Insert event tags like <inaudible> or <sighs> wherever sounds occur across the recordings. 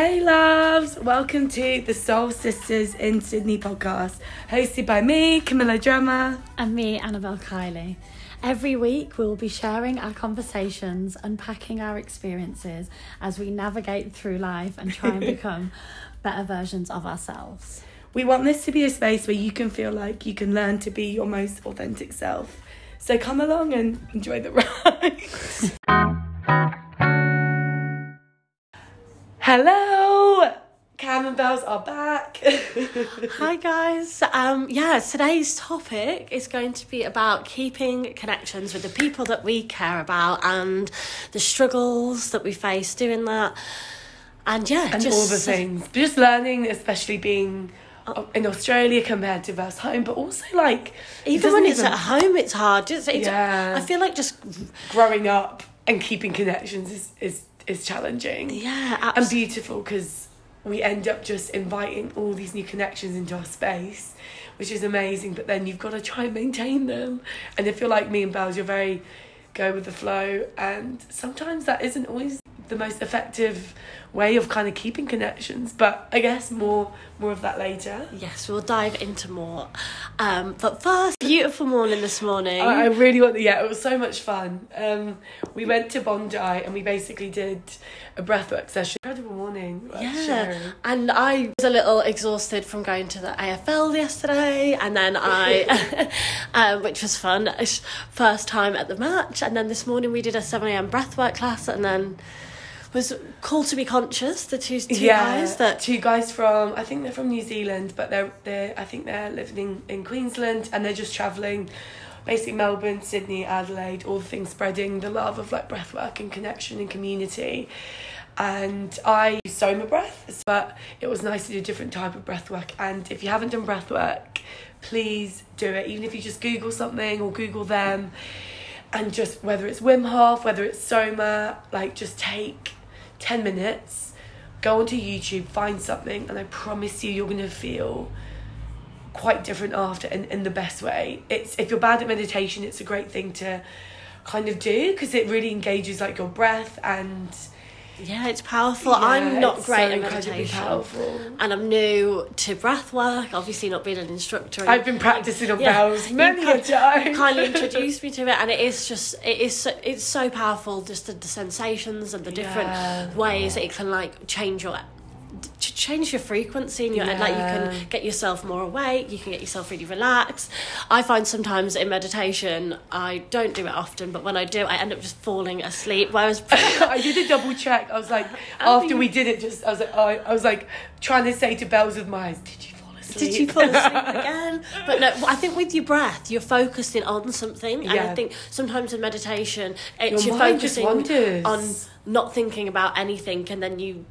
Hey loves, welcome to the Soul Sisters in Sydney podcast, hosted by me, Camilla Drummer. And me, Annabelle Kiley. Every week, we'll be sharing our conversations, unpacking our experiences as we navigate through life and try and <laughs> become better versions of ourselves. We want this to be a space where you can feel like you can learn to be your most authentic self. So come along and enjoy the <laughs> ride. Hello! Cam and Bells are back. <laughs> Hi guys. Um yeah, today's topic is going to be about keeping connections with the people that we care about and the struggles that we face doing that. And yeah, and just all the things. Just learning, especially being in Australia compared to us home, but also like even doesn't when it's even- at home it's hard. It's, it's, Yeah. I feel like just growing up and keeping connections is is, is challenging. yeah, and beautiful because we end up just inviting all these new connections into our space, which is amazing. But then you've got to try and maintain them. And if you're like me and Bells, you're very go with the flow, and sometimes that isn't always the most effective way of kind of keeping connections. But I guess more more of that later. Yes, we'll dive into more. Um, but first, beautiful morning this morning. I I really want. The, Yeah, it was so much fun. Um, we went to Bondi and we basically did a breathwork session. Incredible morning. yeah, and I was a little exhausted from going to the AFL yesterday, and then <laughs> I, <laughs> um, which was fun, first time at the match, and then this morning we did a seven am breathwork class, and then was called to be conscious. The two two guys that two guys from I think they're from New Zealand, but they're they I think they're living in, in Queensland and they're just traveling, basically Melbourne, Sydney, Adelaide, all the things spreading the love of like breathwork and connection and community. And I use Soma breath, but it was nice to do a different type of breathwork. And if you haven't done breathwork, please do it. Even if you just Google something or Google them, and just whether it's Wim Hof, whether it's Soma, like just take 10 minutes, go onto YouTube, find something, and I promise you, you're going to feel quite different after in, in the best way. It's If you're bad at meditation, it's a great thing to kind of do because it really engages like your breath and yeah, it's powerful. Yeah, I'm not great so at incredibly meditation. powerful. And I'm new to breath work. obviously not being an instructor. I've been practicing on Yeah, bells many a time. kindly <laughs> introduced me to it and it is just it is so, it's so powerful just the, the sensations and the different Yeah. ways it can like change your to change your frequency in your and like you can get yourself more awake you can get yourself really relaxed. I find sometimes in meditation i don't do it often but when i do i end up just falling asleep. Whereas <laughs> I did a double check. I was like, <laughs> Oh, after you- we did it, just I was like, I, I was like trying to say to bells with my eyes, did you fall asleep? Did you fall asleep <laughs> again? But no, I think with your breath, you're focusing on something, and I think sometimes in meditation, it's Your you're focusing on not thinking about anything, and then you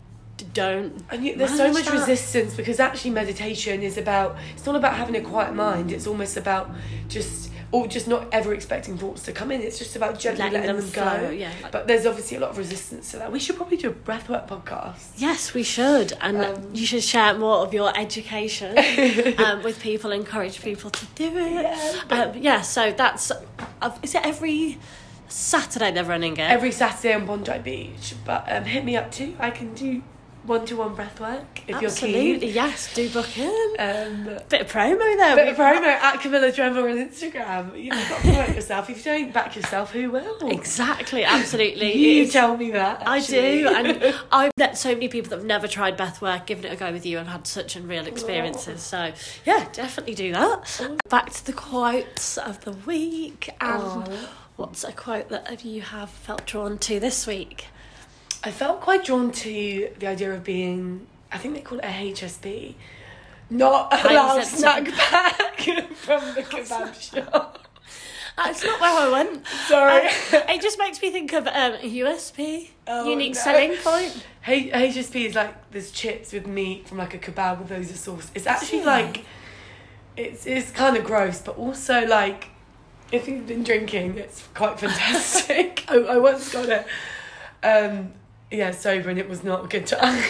don't. And you, there's so much that. resistance because actually meditation is about. It's not about having a quiet mind. It's almost about just or just not ever expecting thoughts to come in. It's just about gently Letting letting, them them, go. flow, yeah. But there's obviously a lot of resistance to that. We should probably do a breathwork podcast. Yes, we should, and Um, you should share more of your education <laughs> um, with people, encourage people to do it. Yeah, um, yeah. So that's uh, is it every Saturday they're running it. Every Saturday on Bondi Beach. But um, hit me up too. I can do one to one breathwork if Absolutely, you're keen. yes. Do book in. Um, Bit of promo there. Bit of promo at Camilla Dremel on Instagram. You've got to promote yourself. If you don't back yourself, who will? Exactly, absolutely. You It's- tell me that. I do, and <laughs> I've met so many people that have never tried breathwork, given it a go with you, and had such unreal experiences. So, yeah, definitely do that. Back to the quotes of the week. And Aw. what's a quote that you have felt drawn to this week? I felt quite drawn to the idea of being, I think they call it a HSP, not a halal snack pack <laughs> from the kebab shop. That's not where I went. Sorry. Um, it just makes me think of um, USP, Oh, unique no. selling point. H- HSP is like there's chips with meat from like a kebab with loads of sauce. It's actually like, it's it's kind of gross, but also like, if you've been drinking, it's quite <laughs> fantastic. I, I once got it, um, yeah, sober, and it was not a good time.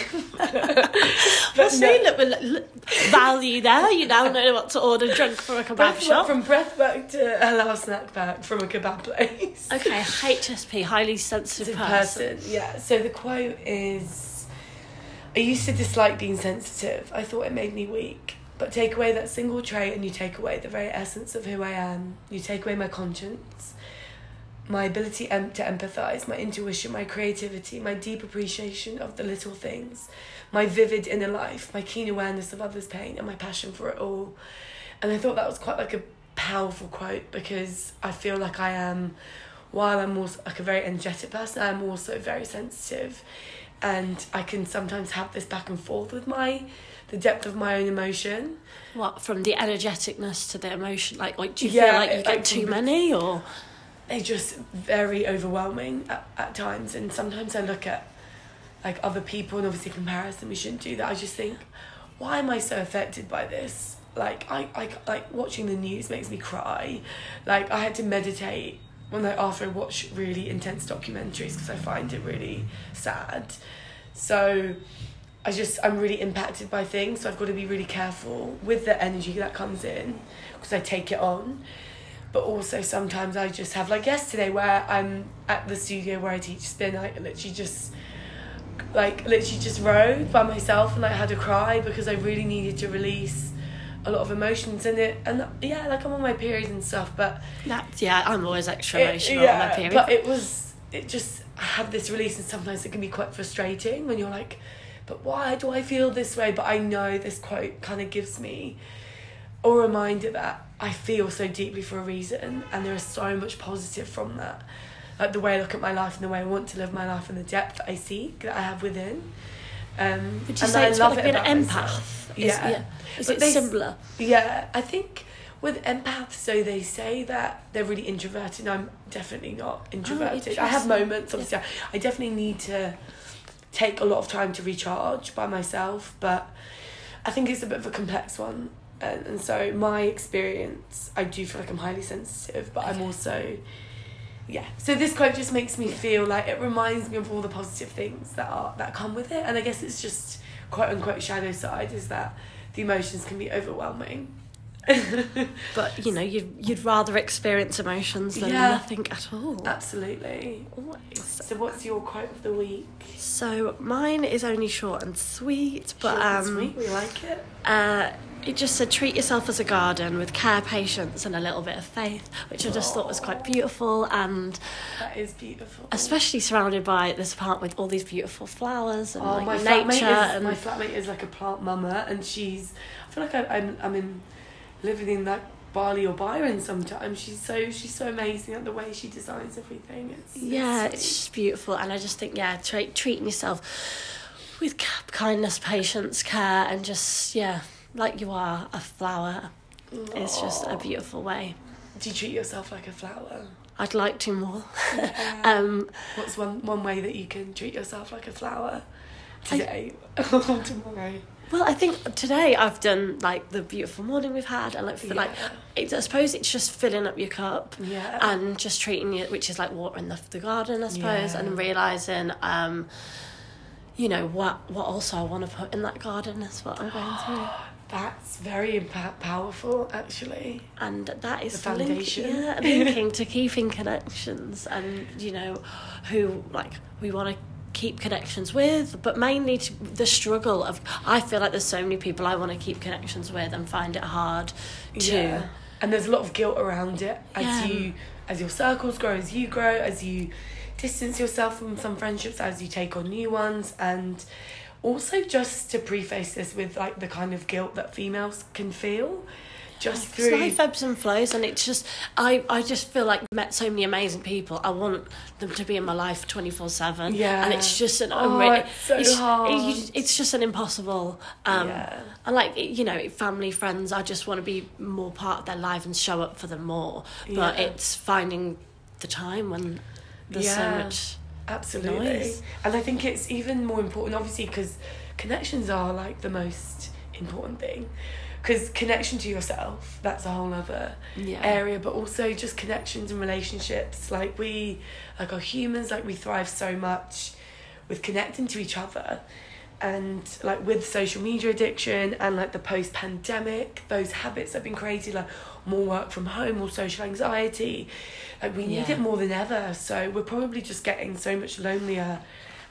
Well, see, look, look, look, value there. You now know what to order drunk from a kebab Breathwork, shop. from breathwork to a halal snack pack from a kebab place. Okay, <laughs> HSP, highly sensitive person. person. Yeah. So the quote is, I used to dislike being sensitive. I thought it made me weak. But take away that single trait and you take away the very essence of who I am. You take away my conscience, my ability em- to empathize, my intuition, my creativity, my deep appreciation of the little things, my vivid inner life, my keen awareness of others' pain, and my passion for it all. And I thought that was quite like a powerful quote because I feel like I am, while I'm also like a very energetic person, I'm also very sensitive and I can sometimes have this back and forth with my the depth of my own emotion. What from the energeticness to the emotion? Like, like do you Yeah, feel like you get like too many, or They're just very overwhelming at, at times, and sometimes I look at like other people and obviously comparison. We shouldn't do that. I just think, why am I so affected by this? Like I, I like watching the news makes me cry. Like I had to meditate when I after I watch really intense documentaries because I find it really sad. So I just I'm really impacted by things, so I've got to be really careful with the energy that comes in because I take it on. But also sometimes I just have like yesterday where I'm at the studio where I teach spin. I literally just like literally just rode by myself and I had to cry because I really needed to release a lot of emotions in it and yeah like I'm on my period and stuff but that's yeah. I'm always extra it- emotional on my period. but it was it just I had this release and sometimes it can be quite frustrating when you're like, but why do I feel this way? But I know this quote kind of gives me a reminder that I feel so deeply for a reason and there is so much positive from that. Like the way I look at my life and the way I want to live my life and the depth that I see that I have within. Um, Would you and say I it's love like it being an empath? Is, Yeah. Is But it they similar? Yeah, I think with empaths, so they say that they're really introverted. I'm definitely not introverted. I have moments, obviously. I definitely need to take a lot of time to recharge by myself, but I think it's a bit of a complex one. And, and so, my experience, I do feel like I'm highly sensitive, but I'm also, yeah. So, this quote just makes me feel like it reminds me of all the positive things that are that come with it. And I guess it's just quote unquote shadow side is that the emotions can be overwhelming. <laughs> But you know, you'd, you'd rather experience emotions than Yeah. nothing at all. Absolutely. Always. So what's your quote of the week? So mine is only short and sweet, but Short um, sweet, we like it. uh, it just said treat yourself as a garden with care, patience, and a little bit of faith, which I just thought was quite beautiful and That is beautiful. especially surrounded by this park with all these beautiful flowers and Oh, like my nature flatmate is and my flatmate is like a plant mama, and she's. I feel like I, I'm I'm in living in like Bali or Byron sometimes. She's so she's so amazing at the way she designs everything. It's yeah, it's it's just beautiful, and I just think yeah, tra- treating yourself with kindness, patience, care, and just yeah, like you are a flower. It's just a beautiful way. Do you treat yourself like a flower? I'd like to more. Yeah. <laughs> Um, What's one one way that you can treat yourself like a flower today or <laughs> tomorrow? well, I think today I've done like the beautiful morning we've had, and like, like Yeah. it's, I suppose it's just filling up your cup Yeah. and just treating it, which is like watering the, the garden, I suppose, Yeah. and realizing, um, you know, what what also I want to put in that garden is what I'm going through. <gasps> <laughs> That's very impa- powerful, actually. and that is The link- foundation. yeah, <laughs> linking to keeping connections and you know who like we want to keep connections with but mainly to the struggle of i feel like there's so many people i want to keep connections with and find it hard to Yeah. And there's a lot of guilt around it as Yeah. you, as your circles grow, as you grow, as you distance yourself from some friendships, as you take on new ones, and also just to preface this with like the kind of guilt that females can feel, just through. life ebbs and flows, and it's just I, I just feel like I've met so many amazing people. I want them to be in my life twenty four seven. Yeah. and it's just an Oh, unre- it's so it's, hard. it- it's just an impossible. Um, Yeah. And like you know, family, friends. I just want to be more part of their life and show up for them more. But Yeah. it's finding the time when there's so Yeah. much. Absolutely. noise. And I think it's even more important, obviously, because connections are like the most important thing. Because connection to yourself, that's a whole other Yeah. area, but also just connections and relationships. Like we, like are humans, like we thrive so much with connecting to each other. And like with social media addiction and like the post pandemic, those habits have been created, like more work from home, more social anxiety. Like we need Yeah. it more than ever. So we're probably just getting so much lonelier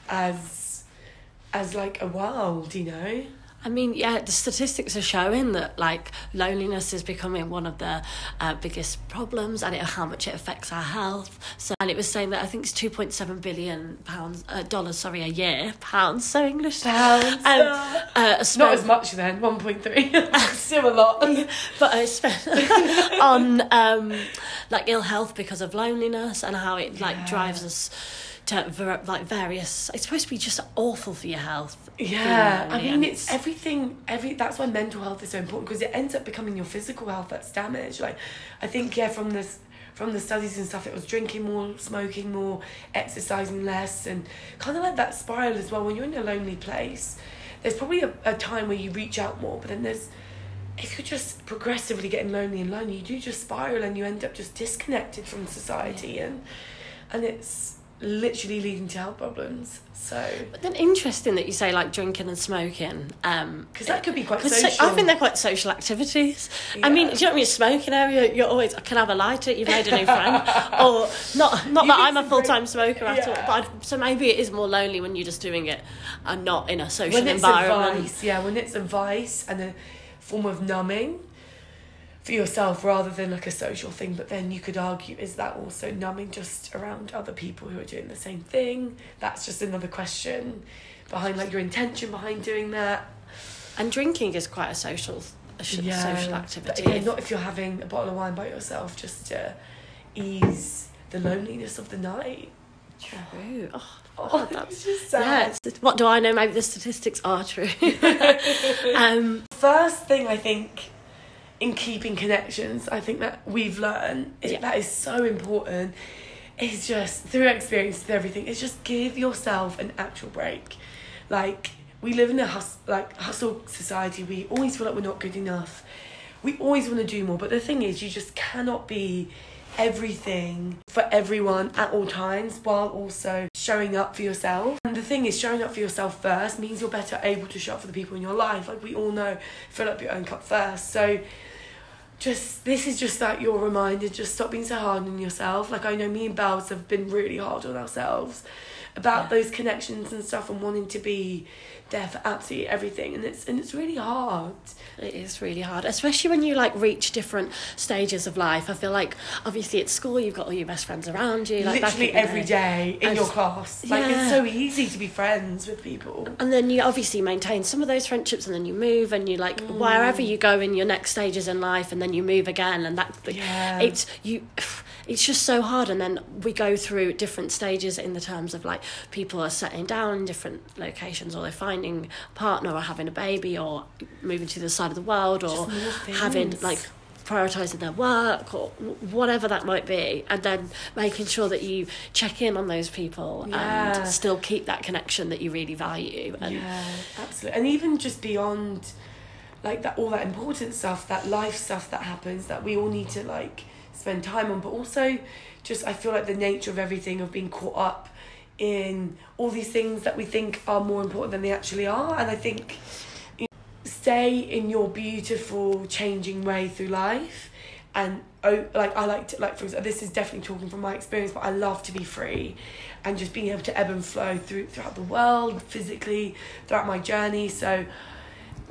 as as like a world, you know. I mean, yeah, the statistics are showing that like loneliness is becoming one of the uh, biggest problems, and it, how much it affects our health. So, and it was saying that I think it's two point seven billion pounds, uh, dollars, sorry, a year, pounds. So English Pounds. Um, uh, Not as much then, one point three. <laughs> Still a lot. <laughs> but I spent <laughs> on um, like ill health because of loneliness and how it like Yeah. drives us to like various. It's supposed to be just awful for your health. Yeah, feeling I mean and it's everything. Every that's why mental health is so important because it ends up becoming your physical health that's damaged. Like, I think yeah, from this from the studies and stuff, it was drinking more, smoking more, exercising less, and kind of like that spiral as well. When you're in a lonely place, there's probably a, a time where you reach out more, but then there's if you're just progressively getting lonely and lonely, you do just spiral and you end up just disconnected from society and and it's literally leading to health problems. So But then interesting that you say like drinking and smoking. Um, because that could be quite 'cause so- social. I think they're quite social activities. I mean, do you know what I mean? Smoking area, you're always I can have a lighter. You've made a new friend, <laughs> or not. Not You that I'm a full time smoker at all. But I'd, so maybe it is more lonely when you're just doing it and not in a social when it's environment. a vice, yeah, when it's a vice and a form of numbing for yourself rather than like a social thing. But then you could argue, is that also numbing just around other people who are doing the same thing? That's just another question behind like your intention behind doing that. And drinking is quite a social, a sh- social But activity. again, not if you're having a bottle of wine by yourself, just to ease the loneliness of the night. True. Oh, Oh, <laughs> that's- just sad. it's- What do I know? Maybe the statistics are true. <laughs> <laughs> um, First thing I think in keeping connections, I think that we've learned is Yeah. that is so important. Is just through experience, through everything. Is just give yourself an actual break. Like we live in a hus- like hustle society. We always feel like we're not good enough. We always want to do more, but the thing is, you just cannot be everything for everyone at all times while also showing up for yourself. And the thing is, showing up for yourself first means you're better able to show up for the people in your life. Like we all know, fill up your own cup first. So just this is just like your reminder, just stop being so hard on yourself. Like I know me and Bells have been really hard on ourselves about Yeah. those connections and stuff and wanting to be there for absolutely everything and it's and it's really hard. It is really hard, especially when you like reach different stages of life. I feel like obviously at school you've got all your best friends around you, like Literally every day. day in And- your class. Like Yeah. it's so easy to be friends with people. And then you obviously maintain some of those friendships, and then you move, and you like wherever mm. you go in your next stages in life, and then you move again, and that Yeah. it's you. <sighs> It's just so hard, and then we go through different stages in the terms of like people are settling down in different locations, or they're finding a partner, or having a baby, or moving to the side of the world, or having like prioritizing their work or whatever that might be and then making sure that you check in on those people Yeah. and still keep that connection that you really value and Yeah, absolutely. And even just beyond like that all that important stuff, that life stuff that happens that we all need to like spend time on, but also just I feel like the nature of everything of being caught up in all these things that we think are more important than they actually are. And I think you know, stay in your beautiful changing way through life. And oh like I like to like for example this is definitely talking from my experience but I love to be free. And just being able to ebb and flow through throughout the world physically throughout my journey. So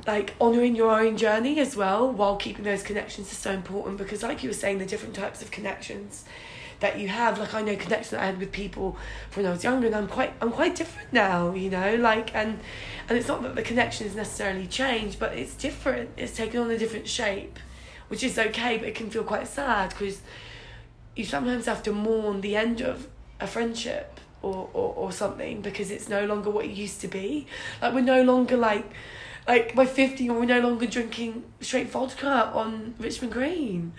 like honoring your own journey as well while keeping those connections is so important because like you were saying the different types of connections that you have. Like I know connections I had with people when I was younger and I'm quite I'm quite different now you know like and and it's not that the connection is necessarily changed but it's different. It's taken on a different shape which is okay but it can feel quite sad because you sometimes have to mourn the end of a friendship or, or, or something because it's no longer what it used to be. Like we're no longer like like by 50 we're no longer drinking straight vodka on Richmond Green.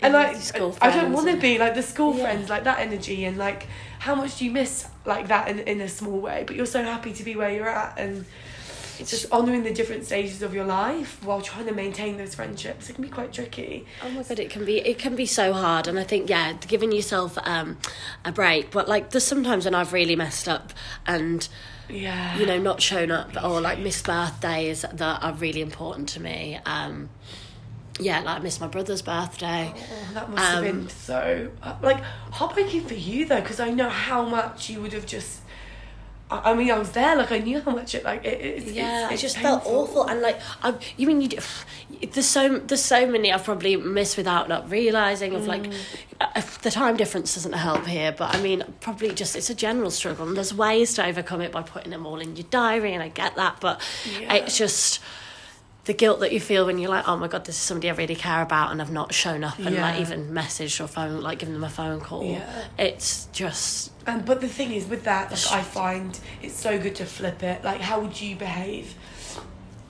And Yeah, like I don't want to be like the school Yeah. friends like that energy and like how much do you miss like that in, in a small way? But you're so happy to be where you're at and it's just honouring the different stages of your life while trying to maintain those friendships. It can be quite tricky. Oh my god, it can be it can be so hard, and I think yeah, giving yourself um, a break. But like, there's sometimes when I've really messed up, and yeah you know, not shown up or like missed birthdays that are really important to me. Um, yeah, like I missed my brother's birthday. Oh, that must have Um, been so uh, like heartbreaking for you though, because I know how much you would have just I, I mean, I was there. Like I knew how much it like it. It's, yeah, it's, I it's just felt awful, and like, I, you mean you? Do, there's so there's so many I've probably missed without not realizing. Of like, Mm. uh, the time difference doesn't help here, but I mean, probably just it's a general struggle, and there's ways to overcome it by putting them all in your diary, and I get that, but Yeah. it's just the guilt that you feel when you're like, oh my god, this is somebody I really care about, and I've not shown up, and like even messaged or phone, like giving them a phone call. Yeah. It's just And but the thing is, with that, like, I find it's so good to flip it. Like, how would you behave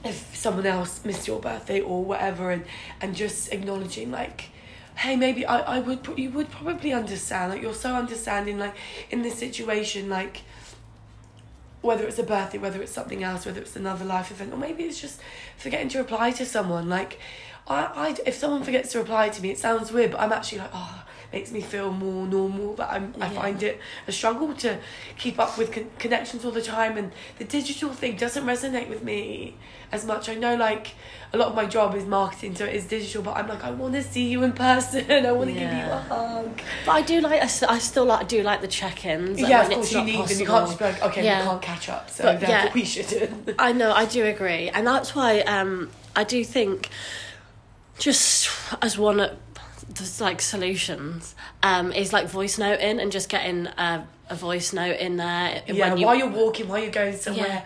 if someone else missed your birthday or whatever, and and just acknowledging like, hey, maybe I I would you would probably understand. Like, you're so understanding. Like in this situation, like whether it's a birthday, whether it's something else, whether it's another life event, or maybe it's just forgetting to reply to someone. Like, I, I if someone forgets to reply to me, it sounds weird, but I'm actually like, oh, makes me feel more normal. But I'm, I find it a struggle to keep up with con- connections all the time, and the digital thing doesn't resonate with me as much. I know, like, a lot of my job is marketing, so it is digital, but I'm like, I want to see you in person. <laughs> I want to give you a hug. But I do like I still like do like the check-ins. yeah, of course you need them. You can't just be like, okay, Yeah. we can't catch up, so But, yeah. we shouldn't. <laughs> I know, I do agree, and that's why um, I do think, just as one the like solutions, um, is like voice noting and just getting a, a voice note in there yeah, when you. while you're walking, while you're going somewhere, Yeah.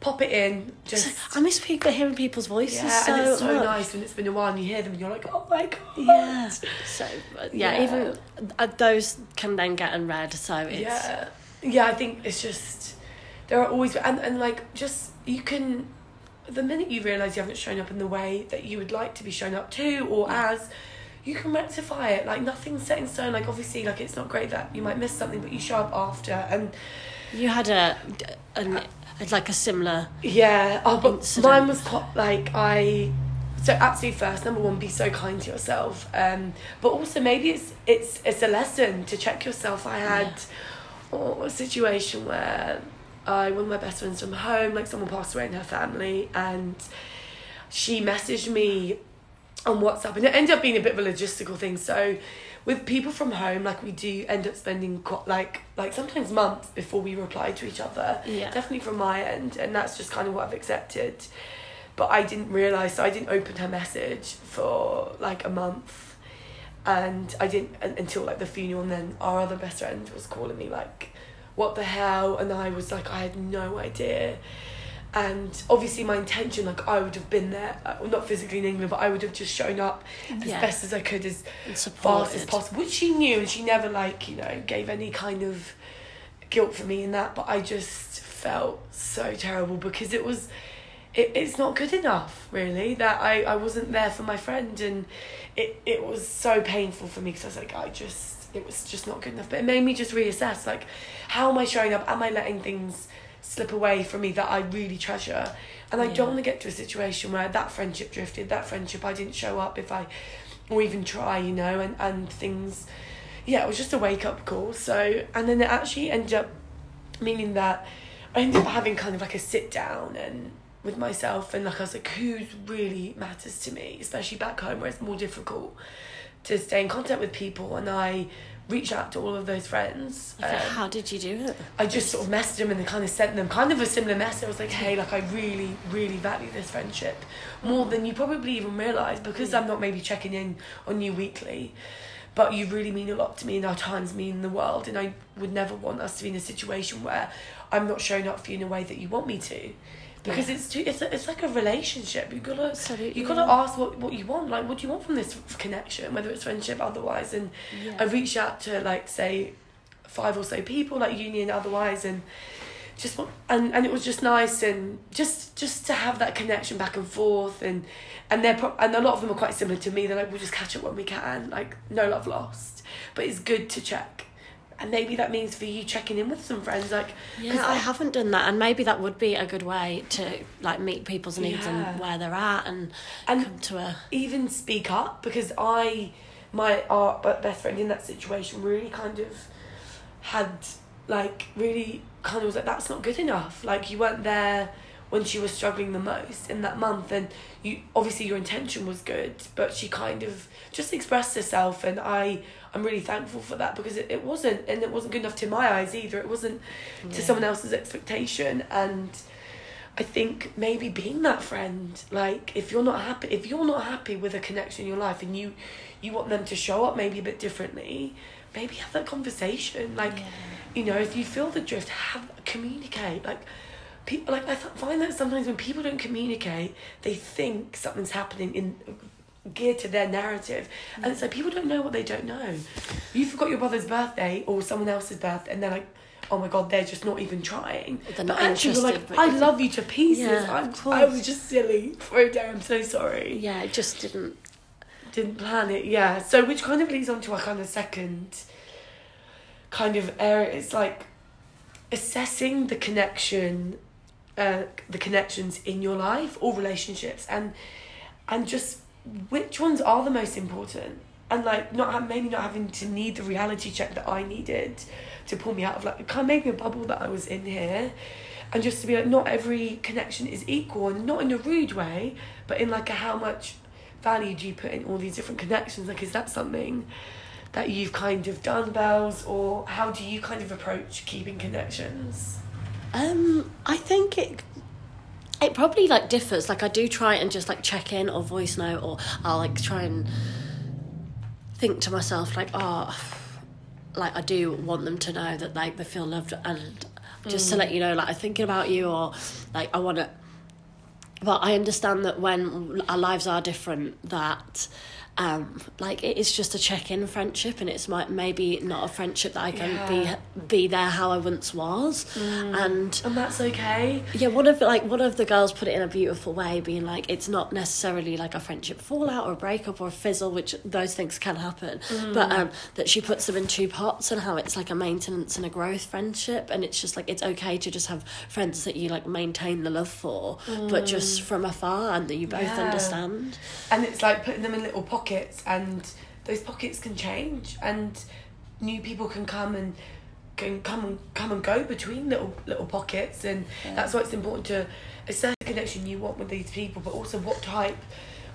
pop it in. Just I miss people hearing people's voices yeah, so and it's so much. nice when it's been a while and you hear them and you're like, oh my god. Yeah. So yeah, Yeah. even uh, those can then get unread. So it's Yeah, yeah. I think it's just there are always and and like just you can the minute you realize you haven't shown up in the way that you would like to be shown up to or as you can rectify it like nothing's set in stone like obviously like it's not great that you might miss something but you show up after and you had a, an like a similar. Yeah. Oh, but incident. mine was quite like I. So absolutely first, number one, be so kind to yourself. Um, but also maybe it's it's it's a lesson to check yourself. I had oh, a situation where I one of my best friends from home, like someone passed away in her family, and she messaged me on WhatsApp, and it ended up being a bit of a logistical thing. So, with people from home, like we do end up spending quite, like like sometimes months before we reply to each other. Yeah. Definitely from my end, and that's just kind of what I've accepted. But I didn't realize, so I didn't open her message for like a month, and I didn't until like the funeral. And then our other best friend was calling me like, "What the hell?" And I was like, I had no idea. And obviously, my intention, like I would have been there, uh, well, not physically in England, but I would have just shown up as Yeah. best as I could, as fast as possible, which she knew, and she never like you know gave any kind of guilt for me in that. But I just felt so terrible because it was, it, it's not good enough really that I I wasn't there for my friend, and it it was so painful for me because I was like I just it was just not good enough. But it made me just reassess like, how am I showing up? Am I letting things slip away from me that I really treasure? And I Yeah. don't want to get to a situation where that friendship drifted, that friendship I didn't show up if I or even try, you know, and, and things yeah, it was just a wake up call. So and then it actually ended up meaning that I ended up having kind of like a sit down and with myself and like I was like, who really matters to me, especially back home where it's more difficult to stay in contact with people and I reached out to all of those friends. Um, how did you do it? I just sort of messaged them and then kind of sent them kind of a similar message. I was like, hey, like I really, really value this friendship more than you probably even realise because I'm not maybe checking in on you weekly. But you really mean a lot to me and our times mean the world and I would never want us to be in a situation where I'm not showing up for you in a way that you want me to. Because Yeah. it's too it's, a, it's like a relationship. You gotta Absolutely, you gotta ask what, what you want. Like what do you want from this connection, whether it's friendship, otherwise. And Yeah. I reached out to like say five or so people, like uni and otherwise, and just want, and and it was just nice and just just to have that connection back and forth and and they're pro- and a lot of them are quite similar to me. They're like we'll just catch up when we can, like no love lost, but it's good to check. And maybe that means for you checking in with some friends, like Yeah, I haven't done that, and maybe that would be a good way to like meet people's needs Yeah. and where they're at, and, And- come to a even speak up because I, my our best friend in that situation really kind of had like really kind of was like that's not good enough. Like you weren't there when she was struggling the most in that month and you obviously your intention was good but she kind of just expressed herself and i i'm really thankful for that because it, it wasn't and it wasn't good enough to my eyes either. It wasn't to someone else's expectation. And i think maybe being that friend like if you're not happy if you're not happy with a connection in your life and you you want them to show up maybe a bit differently maybe have that conversation. Like you know if you feel the drift have communicate. Like people like i find that sometimes when people don't communicate they think something's happening in geared to their narrative. And so people don't know what they don't know. You forgot your brother's birthday or someone else's birthday and they're like oh my god they're just not even trying. They're but not actually you're like i love you to pieces. Yeah, I'm, of i was just silly for a day. I'm so sorry. Yeah, it just didn't. didn't plan it yeah. So which kind of leads on to our kind of second kind of area. It's like assessing the connection uh, the connections in your life or relationships and and just which ones are the most important? And like not have, maybe not having to need the reality check that I needed to pull me out of like it kind of me a bubble that I was in here. And just to be like not every connection is equal and not in a rude way but in like a how much value do you put in all these different connections? Like is that something that you've kind of done bells or how do you kind of approach keeping connections? Um, I think it. It probably like differs. Like I do try and just like check in or voice note, or I'll like try and think to myself like, oh, like I do want them to know that like they feel loved, and just to mm. let you know, like I'm thinking about you, or like I want to. But I understand that when our lives are different, that um, like it is just a check-in friendship, and it's might maybe not a friendship that I can Yeah. be be there how I once was, and and that's okay yeah, one of like one of the girls put it in a beautiful way, being like it's not necessarily like a friendship fallout or a breakup or a fizzle, which those things can happen, but um, that she puts them in two pots and how it's like a maintenance and a growth friendship, and it's just like it's okay to just have friends that you like maintain the love for, but just from afar and that you both Yeah. understand. and it's like putting them in little pockets and those pockets can change and new people can come and can come and come and go between little little pockets and that's why it's important to assess the connection you want with these people but also what type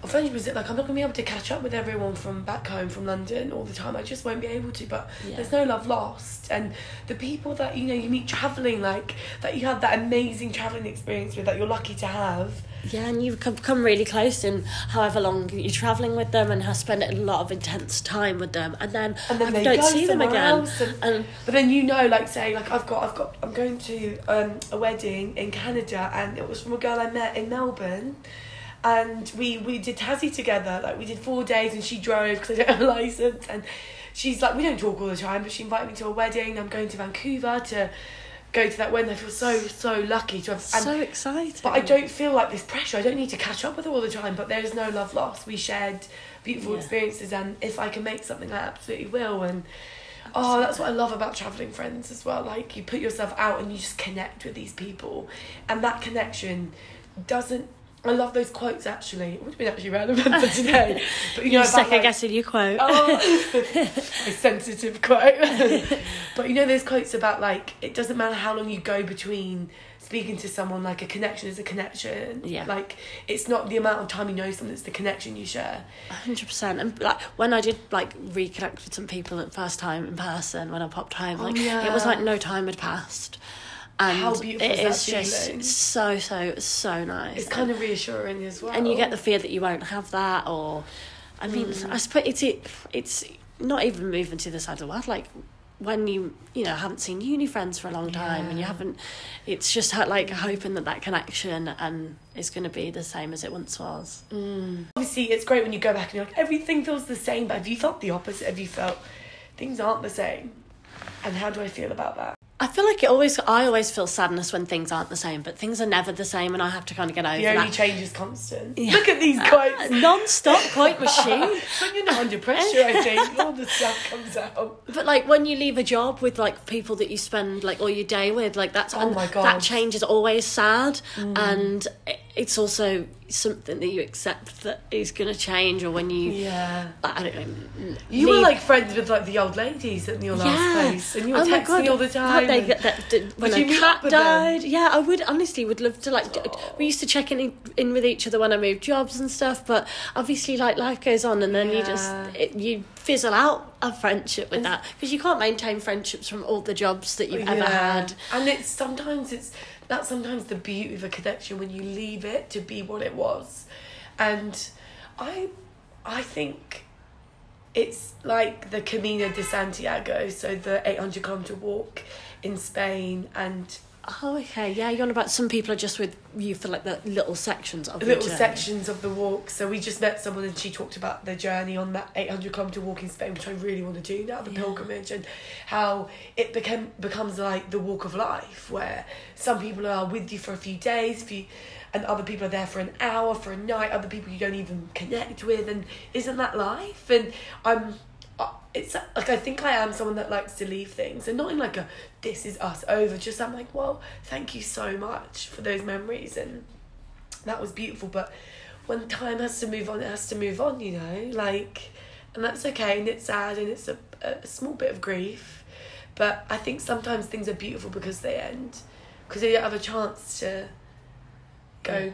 is it like I'm not gonna be able to catch up with everyone from back home from London all the time. I just won't be able to but Yeah. there's no love lost. And the people that you know you meet traveling like that you have that amazing traveling experience with that you're lucky to have. Yeah, and you come come really close in however long you're traveling with them and have spent a lot of intense time with them, and then, and then you they don't see them again. and, and but then you know like say like I've got I've got I'm going to um, a wedding in Canada and it was from a girl I met in Melbourne and we we did Tassie together like we did four days and she drove because I don't have a license and she's like we don't talk all the time but she invited me to a wedding I'm going to Vancouver to go to that wedding I feel so so lucky to have and so exciting. but I don't feel like this pressure. I don't need to catch up with her all the time. But there is no love lost. We shared beautiful Yeah. experiences, and if I can make something, I absolutely will. And oh, that's what I love about traveling friends as well. Like you put yourself out and you just connect with these people, and that connection doesn't. I love those quotes actually. It would have been actually relevant for today. <laughs> But you know, second like, guessing your quote. Oh, <laughs> <laughs> a sensitive quote. but you know those quotes about like it doesn't matter how long you go between speaking to someone. Like a connection is a connection. Yeah. Like it's not the amount of time you know someone; it's the connection you share. hundred percent. And like when I did like reconnect with some people at first time in person when I popped home, Oh, like it was like no time had passed. And How beautiful it is is just so so so nice. It's kind of reassuring as well. and you get the fear that you won't have that, or I mean, Mm. I suppose it's it, it's not even moving to the side of the world. Like when you you know haven't seen uni friends for a long time, and you haven't, it's just like hoping that that connection and is going to be the same as it once was. Mm. Obviously, it's great when you go back and you're like everything feels the same. But have you felt the opposite? Have you felt things aren't the same? And how do I feel about that? I feel like it always. I always feel sadness when things aren't the same, but things are never the same, and I have to kind of get over The only that. change is constant. <laughs> Yeah. Look at these ah, quotes. Non-stop quote machine. <laughs> when you're not under pressure, I think <laughs> all the stuff comes out. But like when you leave a job with like people that you spend like all your day with, like that's Oh my God. that change is always sad, mm. and it's also something that you accept that is going to change, or when you, Yeah. like, I don't know, You were like friends with like the old ladies at your last place, and you were Oh texting God, all the time. they and- that, that- when a cat with them? died. Yeah, I would honestly would love to like. We used to check in in with each other when I moved jobs and stuff, but obviously, like life goes on, and then you just it, you fizzle out a friendship with that because you can't maintain friendships from all the jobs that you've ever had. And it's sometimes it's that's sometimes the beauty of a connection when you leave it to be what it was. And I I think it's like the Camino de Santiago, so the 800 kilometer walk in Spain and Oh, okay, yeah. You're on about some people are just with you for like the little sections of the little sections of the walk. So we just met someone and she talked about their journey on that 800 kilometer walk in Spain, which I really want to do now, the Yeah. pilgrimage, and how it became becomes like the walk of life, where some people are with you for a few days, few, and other people are there for an hour, for a night. Other people you don't even connect with, and isn't that life? And I'm. It's like I think I am someone that likes to leave things, and not in like a "this is us over." Just I'm like, well, thank you so much for those memories, and that was beautiful but when time has to move on it has to move on you know like and that's okay and it's sad and it's a, a small bit of grief but i think sometimes things are beautiful because they end because they don't have a chance to go Yeah.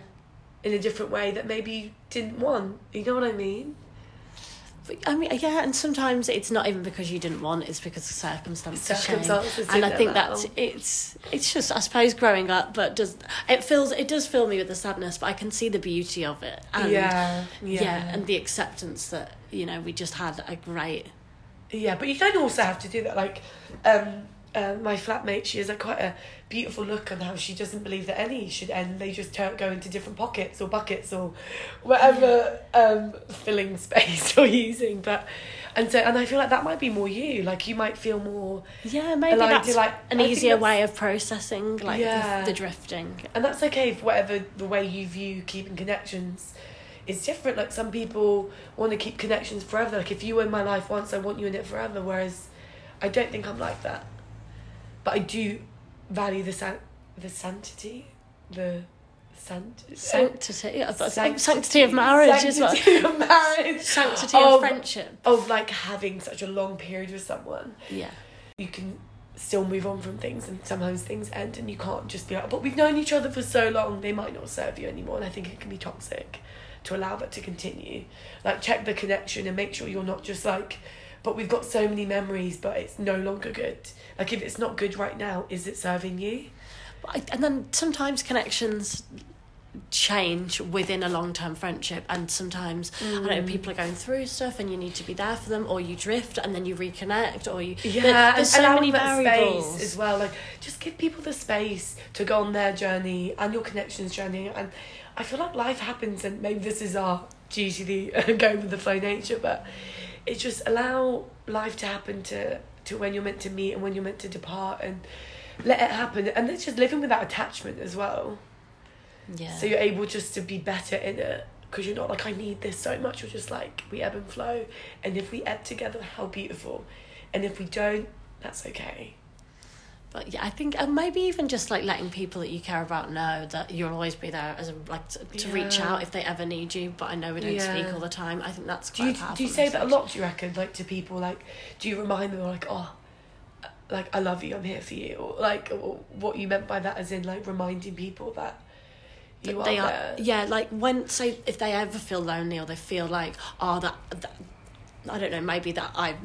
in a different way that maybe you didn't want you know what i mean But, I mean, yeah, and sometimes it's not even because you didn't want; it's because of circumstances. change. Circumstances and I think that's it's it's just I suppose growing up, but does it feels it does fill me with the sadness, but I can see the beauty of it. And, yeah, yeah yeah, and the acceptance that you know we just had a great Yeah, but you don't also have to do that. Like, um, uh, my flatmate, she has a quite a beautiful look on how she doesn't believe that any should end. They just turn, go into different pockets or buckets or whatever um, filling <laughs> space you're using. But and so and I feel like that might be more you. Like you might feel more, yeah maybe that's like, an I easier way of processing like Yeah. the, the drifting. and that's okay for whatever the way you view keeping connections. is different. Like some people want to keep connections forever. Like if you were in my life once, I want you in it forever. Whereas, I don't think I'm like that. But I do value the san- the sanctity, the sant- eh? Sanctity, thought- Sanctity. sanctity of marriage is what. Sanctity of marriage. Sanctity of friendship. Of like having such a long period with someone. Yeah. You can still move on from things and sometimes things end and you can't just be like, but we've known each other for so long, they might not serve you anymore. And I think it can be toxic to allow that to continue. Like check the connection and make sure you're not just like, but we've got so many memories, but it's no longer good. Like if it's not good right now, is it serving you? But I, and then sometimes connections change within a long term friendship and sometimes I don't know Mm. people are going through stuff and you need to be there for them or you drift and then you reconnect or you Yeah, there- there's so many variables space as well. Like, just give people the space to go on their journey and your connections journey. And I feel like life happens, and maybe this is our usually <laughs> going with the flow nature, but it's just allow life to happen to to when you're meant to meet and when you're meant to depart, and let it happen. And it's just living without attachment as well. yeah So you're able just to be better in it. Because you're not like, I need this so much. You're just like, we ebb and flow. And if we ebb together, how beautiful. And if we don't, that's okay. But yeah I think and maybe even just like letting people that you care about know that you'll always be there as a like to, to reach out if they ever need you but I know we don't speak all the time I think that's Do you, do you say that a lot, do you reckon? Like to people, like, do you remind them, like, oh, like, I love you, I'm here for you? Or like, or what you meant by that, as in, like, reminding people that you that are, they are there? yeah like when say if they ever feel lonely or they feel like oh that, that I don't know maybe that I've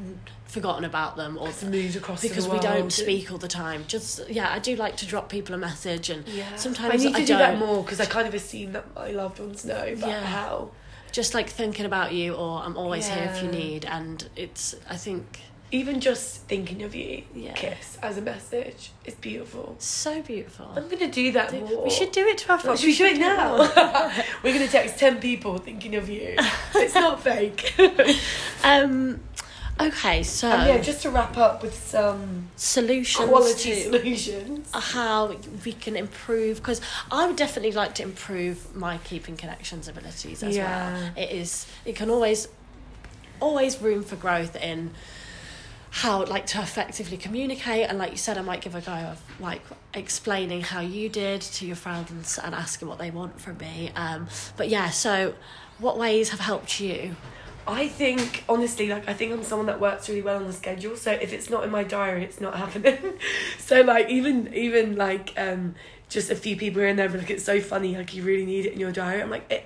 forgotten about them or moved across because we don't speak all the time just yeah I do like to drop people a message and Yeah. sometimes I need to I do that don't. more because I kind of assume that my loved ones know Yeah. how. just like thinking about you or I'm always here if you need and it's I think Even just thinking of you, Yeah. kiss as a message, is beautiful. so beautiful I'm gonna do that Do- more. we should do it to our Should we should do it now? <laughs> We're gonna text ten people thinking of you. <laughs> It's not fake. <laughs> um okay so and yeah, just to wrap up with some solutions quality solutions. how we can improve because I would definitely like to improve my keeping connections abilities as Yeah. well. It is it can always always room for growth in how like to effectively communicate and like you said i might give a go of like explaining how you did to your friends and asking what they want from me um but yeah so what ways have helped you I think honestly, like I think I'm someone that works really well on the schedule. So if it's not in my diary, it's not happening. <laughs> so like even even like um just a few people here and there, but like it's so funny. Like you really need it in your diary. I'm like it.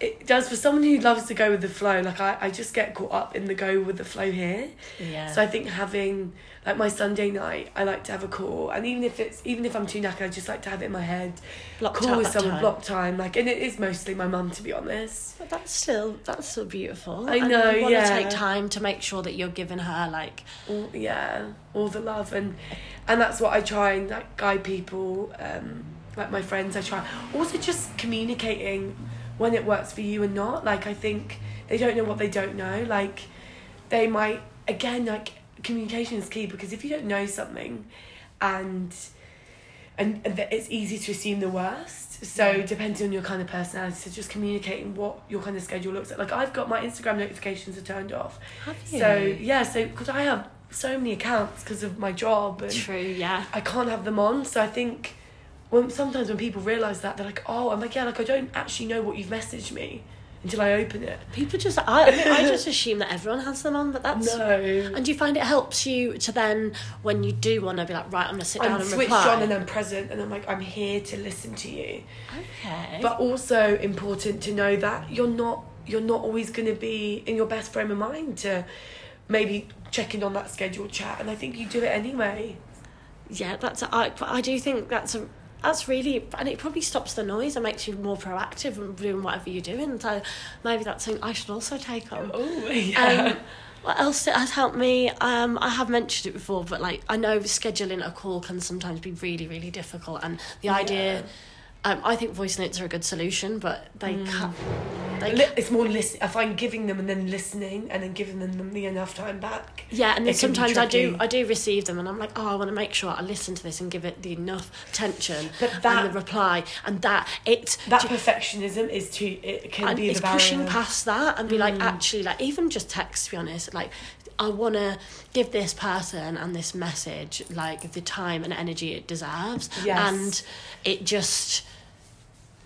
It does for someone who loves to go with the flow. Like I, I just get caught up in the go with the flow here. yeah So I think having like my Sunday night, I like to have a call, and even if it's even if I'm too knackered, I just like to have it in my head. blocked call with someone, time. block time, like, and it is mostly my mum to be honest. But that's still that's still beautiful. I And know, you want yeah. to take time to make sure that you're giving her like all, yeah all the love and and that's what i try and like guide people um like my friends i try also just communicating when it works for you and not like i think they don't know what they don't know like they might again like communication is key because if you don't know something and and, it's easy to assume the worst so depending on your kind of personality so just communicating what your kind of schedule looks like like i've got my instagram notifications are turned off have you? so yeah, so because I have so many accounts because of my job and True, yeah. I can't have them on. So I think when sometimes when people realise that they're like, oh, I'm like yeah, like I don't actually know what you've messaged me until I open it. People just I, I, mean, I just <laughs> assume that everyone has them on, but that's no, And do you find it helps you to then, when you do want to be like, right, I'm gonna sit down I'm and switched reply. on and I'm present and I'm like I'm here to listen to you. okay. But also important to know that you're not you're not always going to be in your best frame of mind to maybe check in on that scheduled chat, and I think you do it anyway. yeah, that's I. I do think that's a that's really and it probably stops the noise and makes you more proactive and doing whatever you're doing. So maybe that's something I should also take on. Oh <laughs> yeah. Um, what else has helped me? Um, I have mentioned it before, but like I know scheduling a call can sometimes be really, really difficult, and the idea. Um, I think voice notes are a good solution, but they Mm. can't. They Li- it's more listen. I find giving them and then listening and then giving them the enough time back. Yeah, and then can sometimes I do. I do receive them, and I'm like, oh, I want to make sure I listen to this and give it the enough attention But and that- the reply, and that it That do- perfectionism is too. It can and be it's. Mm. pushing past that and be like, actually, like even just text. To be honest, like I want to give this person and this message like the time and energy it deserves, Yes. and it just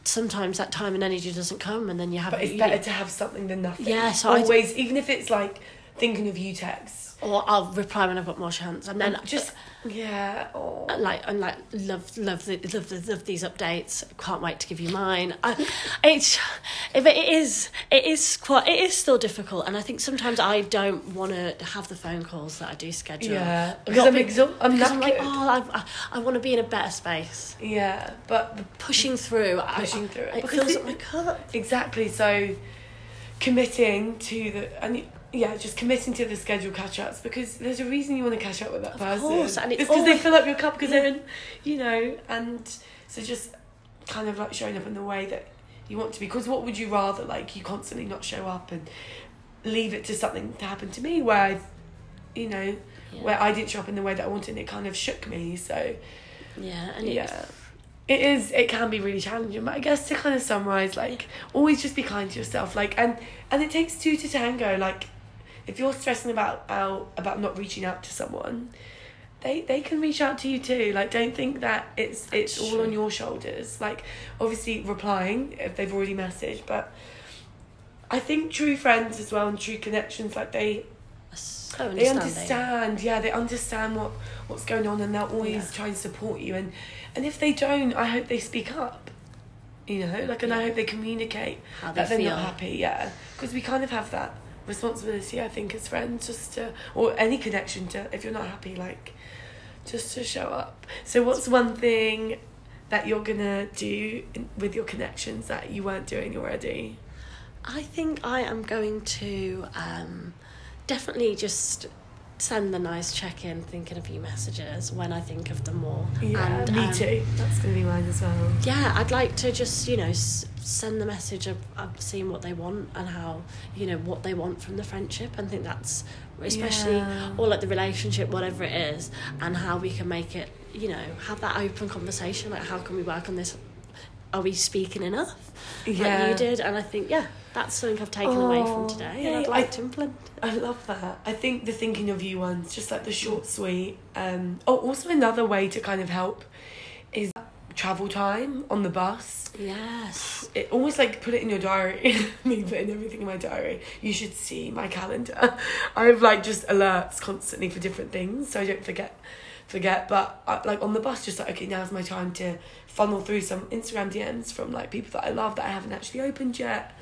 sometimes that time and energy doesn't come, and then you have But it's better to have something than nothing. Yeah, so always, even if it's like thinking of you texts. Or I'll reply when I've got more chance, and then just yeah. Oh. Like and like love love the, love, the, love these updates can't wait to give you mine I, it's if it is it is quite it is still difficult and i think sometimes i don't want to have the phone calls that i do schedule Yeah, because I'm be- exhausted. I'm because i'm like oh i, I, I want to be in a better space Yeah, but the, pushing through I- Pushing through it. it fills the- up my cup exactly. So committing to the and yeah, just committing to the scheduled catch ups because there's a reason you want to catch up with that Of person. course, and it's because they fill up your cup because Yeah. they're in, you know, and so just kind of like showing up in the way that you want to be. Because what would you rather like you constantly not show up and leave it to something to happen to me where I, you know, yeah, where I didn't show up in the way that I wanted and it kind of shook me. So yeah and it, yeah. It is. It can be really challenging, but I guess to kind of summarize, like, always just be kind to yourself. Like, and and it takes two to tango. Like, if you're stressing about out about not reaching out to someone, they they can reach out to you too. Like, don't think that it's it's That's all on your shoulders. Like, obviously replying if they've already messaged, but I think true friends as well and true connections, like they so they understand. Yeah they understand what what's going on and they'll always Yeah. try and support you. And and if they don't i hope they speak up you know? Like and i hope they communicate how they that they're not happy. Yeah. Because we kind of have that responsibility i think as friends just to or any connection to if you're not happy like just to show up. So what's one thing that you're gonna do in, with your connections that you weren't doing already? I think I am going to um, definitely just send the nice check in, thinking of you messages when I think of them more. yeah and, me um, too. That's gonna be mine as well. Yeah, I'd like to just you know s- send the message of, of seeing what they want and how you know what they want from the friendship. and think that's especially Yeah. or like the relationship, whatever it is, and how we can make it. You know, have that open conversation. Like, how can we work on this? Are we speaking enough? yeah Like you did, and I think yeah. That's something I've taken away from Oh, today, and I'd like I- to implement. I love that. I think the thinking of you ones, just like the short, sweet. Um, oh, also another way to kind of help is travel time on the bus. Yes. It almost like put it in your diary. <laughs> Me putting everything in my diary. You should see my calendar. <laughs> I have like just alerts constantly for different things, so I don't forget. Forget, but uh, like on the bus, just like okay, now's my time to funnel through some Instagram DMs from like people that I love that I haven't actually opened yet.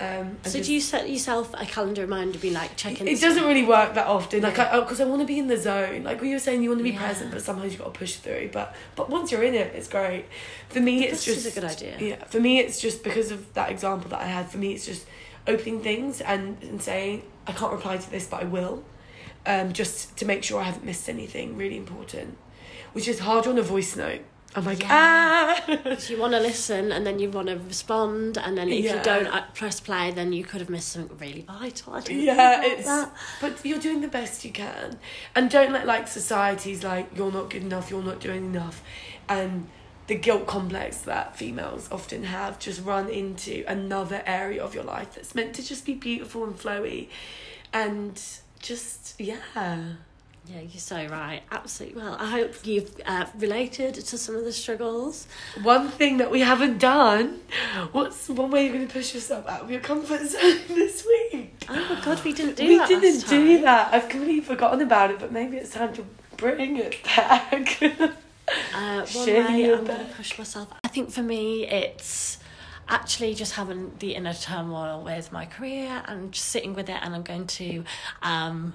Um, So just- do you set yourself a calendar reminder to be like checking? it doesn't really work that often. Like. I because I, want to be in the zone. Like you were saying, you want to be Yeah. present, but sometimes you've got to push through. But but once you're in it, it's great. For me, it's This just a good idea. Yeah, for me, it's just because of that example that I had. For me, it's just opening things and, and saying I can't reply to this, but I will. Um, just to make sure I haven't missed anything really important, which is hard on a voice note. I'm like ah. So you want to listen and then you want to respond, and then if Yeah. you don't uh, press play, then you could have missed something really vital. I didn't yeah it's that. but you're doing the best you can and don't let like society's like you're not good enough you're not doing enough and the guilt complex that females often have just run into another area of your life that's meant to just be beautiful and flowy and just yeah Yeah, you're so right. Absolutely. Well, I hope you've uh, related to some of the struggles. one thing that we haven't done what's one way you're going to push yourself out of your comfort <laughs> zone this week Oh my god, we didn't do we that. We didn't do that i've completely forgotten about it but maybe it's time to bring it back Uh, <laughs> one Share way I'm going to push myself. I think for me, it's actually just having the inner turmoil with my career and just sitting with it, and I'm going to. Um,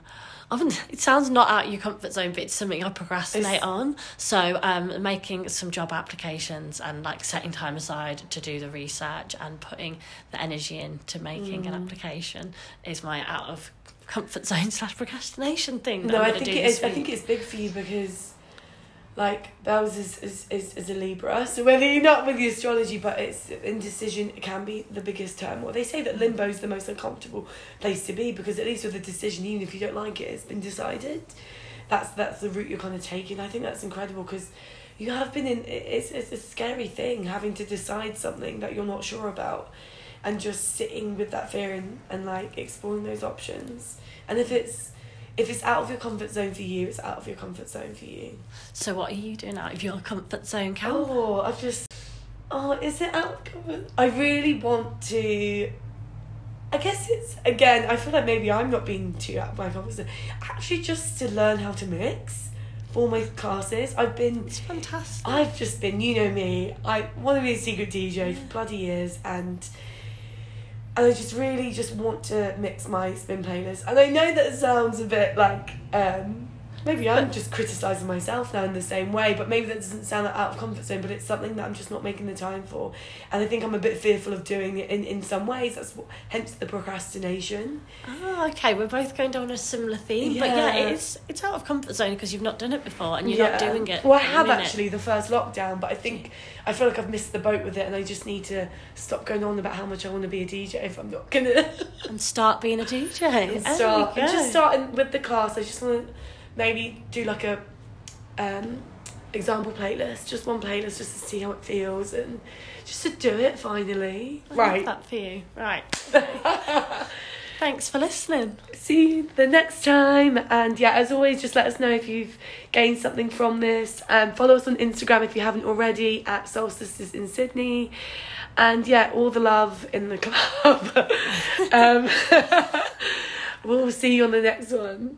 often it sounds not out of your comfort zone, but it's something I procrastinate It's- on. So, um, making some job applications and like setting time aside to do the research and putting the energy into making an Mm. application is my out of comfort <laughs> zone slash procrastination thing. No, I think it. I think it's big for you because, like, Bels is, is, is, is a Libra. So whether you're not with the astrology, but it's indecision it can be the biggest turmoil. They say that limbo is the most uncomfortable place to be because at least with a decision, even if you don't like it, it's been decided. That's that's the route you're kind of taking. I think that's incredible because you have been in. It's it's a scary thing having to decide something that you're not sure about, and just sitting with that fear and, and like exploring those options. And if it's if it's out of your comfort zone for you, it's out of your comfort zone for you. So, what are you doing out of your comfort zone, Cam? Oh, I've just. Oh, is it out of comfort? I really want to. I guess it's again. I feel like maybe I'm not being too out of my comfort zone. Actually, just to learn how to mix for my classes. I've been. It's fantastic. I've just been. You know me. I want to be a secret DJ for bloody years, and and I just really just want to mix my spin playlist. And I know that sounds a bit like um, maybe I'm just criticizing myself now in the same way, but maybe that doesn't sound like out of comfort zone. But it's something that I'm just not making the time for, and I think I'm a bit fearful of doing it in in some ways. That's what, hence the procrastination. Oh, okay. We're both going down a similar theme, but yeah, Yeah. it's it's out of comfort zone because you've not done it before and you're not doing it. Well, I have actually the first lockdown, but I think I feel like I've missed the boat with it, and I just need to stop going on about how much I want to be a DJ if I'm not gonna and start being a DJ. and There start we and just starting with the class. I just want to maybe do like a um example playlist, just one playlist, just to see how it feels and just to do it finally. I right. that for you. Right. <laughs> Thanks for listening. see you the next time. And yeah, as always, just let us know if you've gained something from this. Um, follow us on Instagram if you haven't already at Solstices in Sydney. And yeah, all the love in the <laughs> club. um, <laughs> we'll see you on the next one.